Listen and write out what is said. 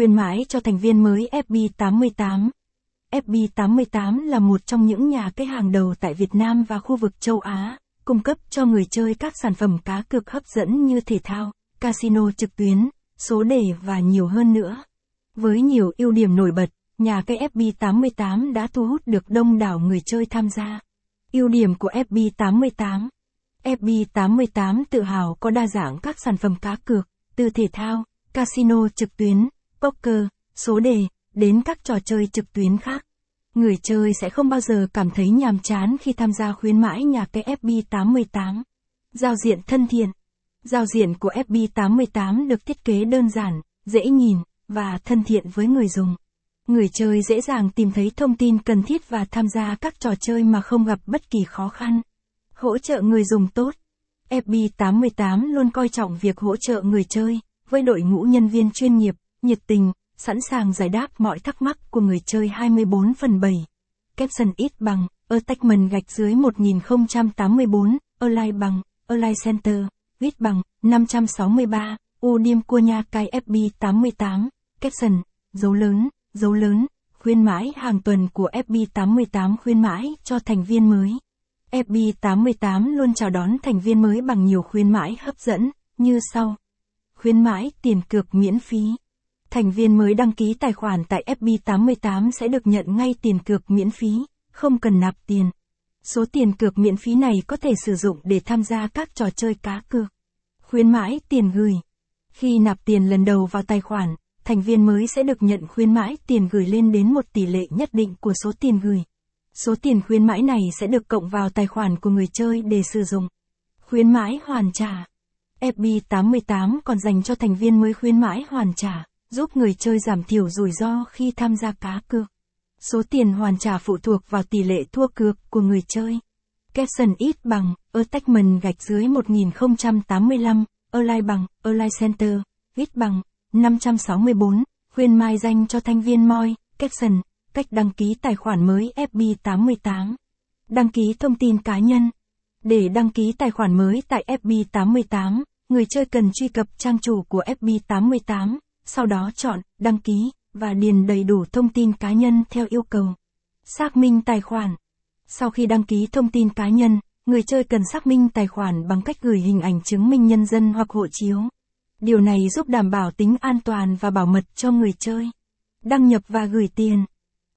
khuyên mãi cho thành viên mới FB88. FB88 là một trong những nhà cái hàng đầu tại Việt Nam và khu vực châu Á, cung cấp cho người chơi các sản phẩm cá cược hấp dẫn như thể thao, casino trực tuyến, số đề và nhiều hơn nữa. Với nhiều ưu điểm nổi bật, nhà cái FB88 đã thu hút được đông đảo người chơi tham gia. Ưu điểm của FB88 FB88 tự hào có đa dạng các sản phẩm cá cược, từ thể thao, casino trực tuyến, poker, số đề, đến các trò chơi trực tuyến khác. Người chơi sẽ không bao giờ cảm thấy nhàm chán khi tham gia khuyến mãi nhà cái FB88. Giao diện thân thiện Giao diện của FB88 được thiết kế đơn giản, dễ nhìn, và thân thiện với người dùng. Người chơi dễ dàng tìm thấy thông tin cần thiết và tham gia các trò chơi mà không gặp bất kỳ khó khăn. Hỗ trợ người dùng tốt. FB88 luôn coi trọng việc hỗ trợ người chơi, với đội ngũ nhân viên chuyên nghiệp, nhiệt tình, sẵn sàng giải đáp mọi thắc mắc của người chơi 24 phần 7. Caption ít bằng, attachment gạch dưới 1084, online bằng, online center, ít bằng, 563, Udim cua nha cai FB88, caption, dấu lớn, dấu lớn, khuyên mãi hàng tuần của FB88 khuyên mãi cho thành viên mới. FB88 luôn chào đón thành viên mới bằng nhiều khuyên mãi hấp dẫn, như sau. Khuyến mãi tiền cược miễn phí. Thành viên mới đăng ký tài khoản tại FB88 sẽ được nhận ngay tiền cược miễn phí, không cần nạp tiền. Số tiền cược miễn phí này có thể sử dụng để tham gia các trò chơi cá cược. Khuyến mãi tiền gửi. Khi nạp tiền lần đầu vào tài khoản, thành viên mới sẽ được nhận khuyến mãi tiền gửi lên đến một tỷ lệ nhất định của số tiền gửi. Số tiền khuyến mãi này sẽ được cộng vào tài khoản của người chơi để sử dụng. Khuyến mãi hoàn trả. FB88 còn dành cho thành viên mới khuyến mãi hoàn trả, giúp người chơi giảm thiểu rủi ro khi tham gia cá cược. Số tiền hoàn trả phụ thuộc vào tỷ lệ thua cược của người chơi. Capson ít bằng, attachment gạch dưới 1085, online bằng, online center, ít bằng, 564, khuyên mai danh cho thành viên moi, caption, cách đăng ký tài khoản mới FB88. Đăng ký thông tin cá nhân. Để đăng ký tài khoản mới tại FB88, người chơi cần truy cập trang chủ của FB88, sau đó chọn đăng ký và điền đầy đủ thông tin cá nhân theo yêu cầu. Xác minh tài khoản. Sau khi đăng ký thông tin cá nhân, người chơi cần xác minh tài khoản bằng cách gửi hình ảnh chứng minh nhân dân hoặc hộ chiếu. Điều này giúp đảm bảo tính an toàn và bảo mật cho người chơi. Đăng nhập và gửi tiền.